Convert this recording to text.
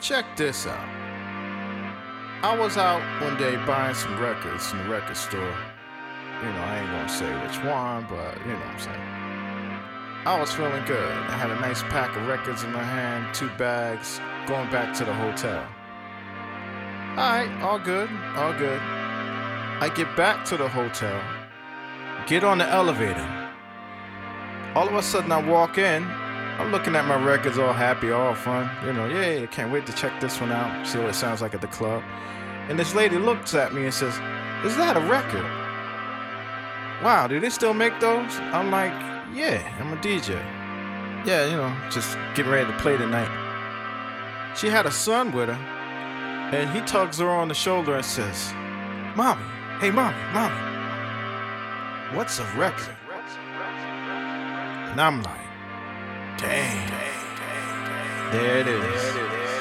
Check this out. I was out one day buying some records in the record store. You know, I ain't gonna say which one, but you know what I'm saying. I was feeling good. I had a nice pack of records in my hand, two bags, going back to the hotel. Alright, all good, all good. I get back to the hotel, get on the elevator. All of a sudden, I walk in. I'm looking at my records, all happy, all fun. You know, yeah, I can't wait to check this one out, see what it sounds like at the club. And this lady looks at me and says, Is that a record? Wow, do they still make those? I'm like, Yeah, I'm a DJ. Yeah, you know, just getting ready to play tonight. She had a son with her, and he tugs her on the shoulder and says, Mommy, hey, mommy, mommy, what's a record? And I'm like, Dang, there it is.